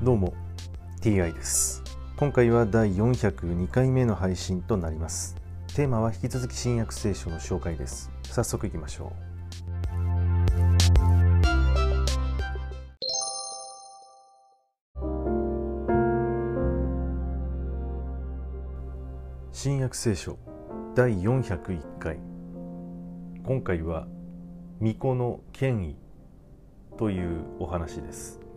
どうも TI です。今回は第402回目の配信となります。テーマは引き続き新約聖書の紹介です。早速いきましょう。新約聖書第401回。今回は巫女の権威というお話です。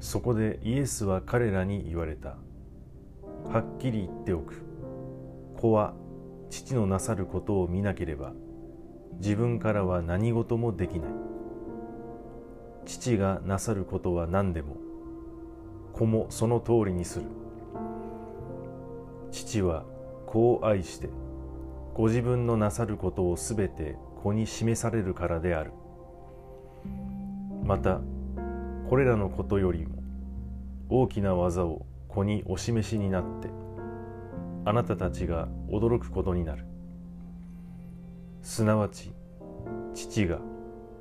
そこでイエスは彼らに言われた。はっきり言っておく。子は父のなさることを見なければ自分からは何事もできない。父がなさることは何でも子もその通りにする。父は子を愛してご自分のなさることをすべて子に示されるからである。またこれらのことよりも大きな技を子にお示しになってあなたたちが驚くことになる。すなわち父が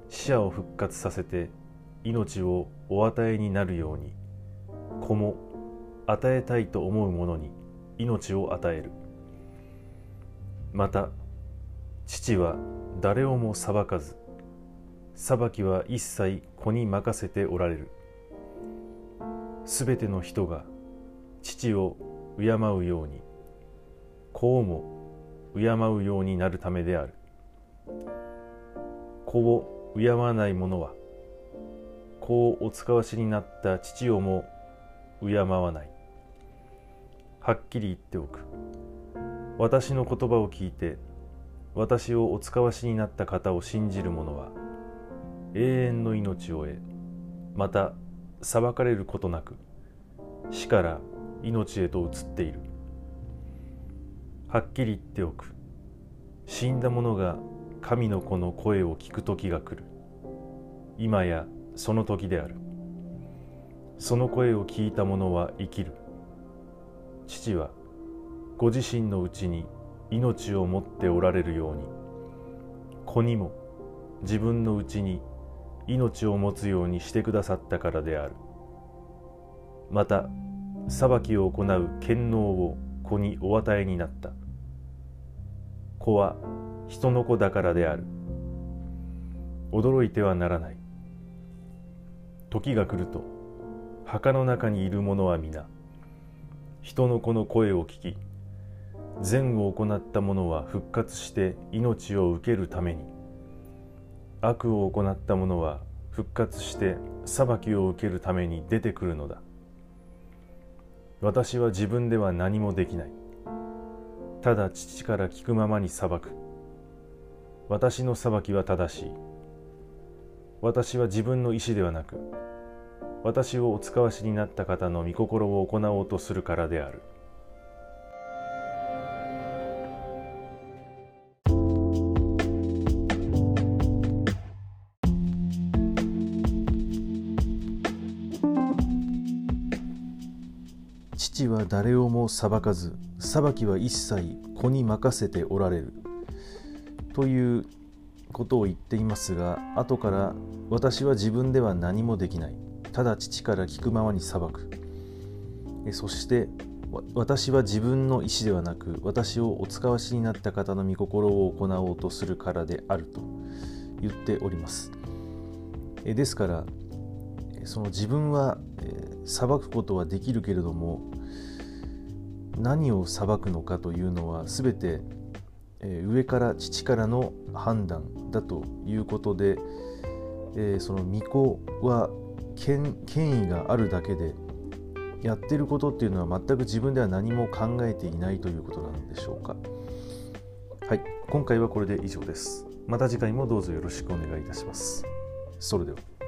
死者を復活させて命をお与えになるように子も与えたいと思う者に命を与える。また父は誰をも裁かず裁きは一切子に任せておられる。すべての人が父を敬うように子をも敬うようになるためである。子を敬わない者は子をお使わしになった父をも敬わない。はっきり言っておく。私の言葉を聞いて私をお使わしになった方を信じる者は永遠の命を得また裁かれることなく死から命へと移っている。はっきり言っておく。死んだ者が神の子の声を聞く時が来る。今やその時である。その声を聞いた者は生きる。父はご自身のうちに命を持っておられるように子にも自分のうちに命を持つようにしてくださったからである。また裁きを行う権能を子にお与えになった。子は人の子だからである。驚いてはならない。時が来ると墓の中にいる者は皆人の子の声を聞き善を行った者は復活して命を受けるために悪を行った者は復活して裁きを受けるために出てくるのだ。私は自分では何もできない。ただ父から聞くままに裁く。私の裁きは正しい。私は自分の意志ではなく私をお使わしになった方の御心を行おうとするからである。父は誰をも裁かず裁きは一切子に任せておられる。ということを言っていますが後から私は自分では何もできない。ただ父から聞くままに裁く。そして私は自分の意思ではなく私をお使わしになった方の御心を行おうとするからであると言っております。ですからその自分は裁くことはできるけれども何を裁くのかというのは全て上から父からの判断だということでその巫女は権威があるだけでやってることっていうのは全く自分では何も考えていないということなのでしょうか。はい今回はこれで以上です。また次回もどうぞよろしくお願いいたします。それでは。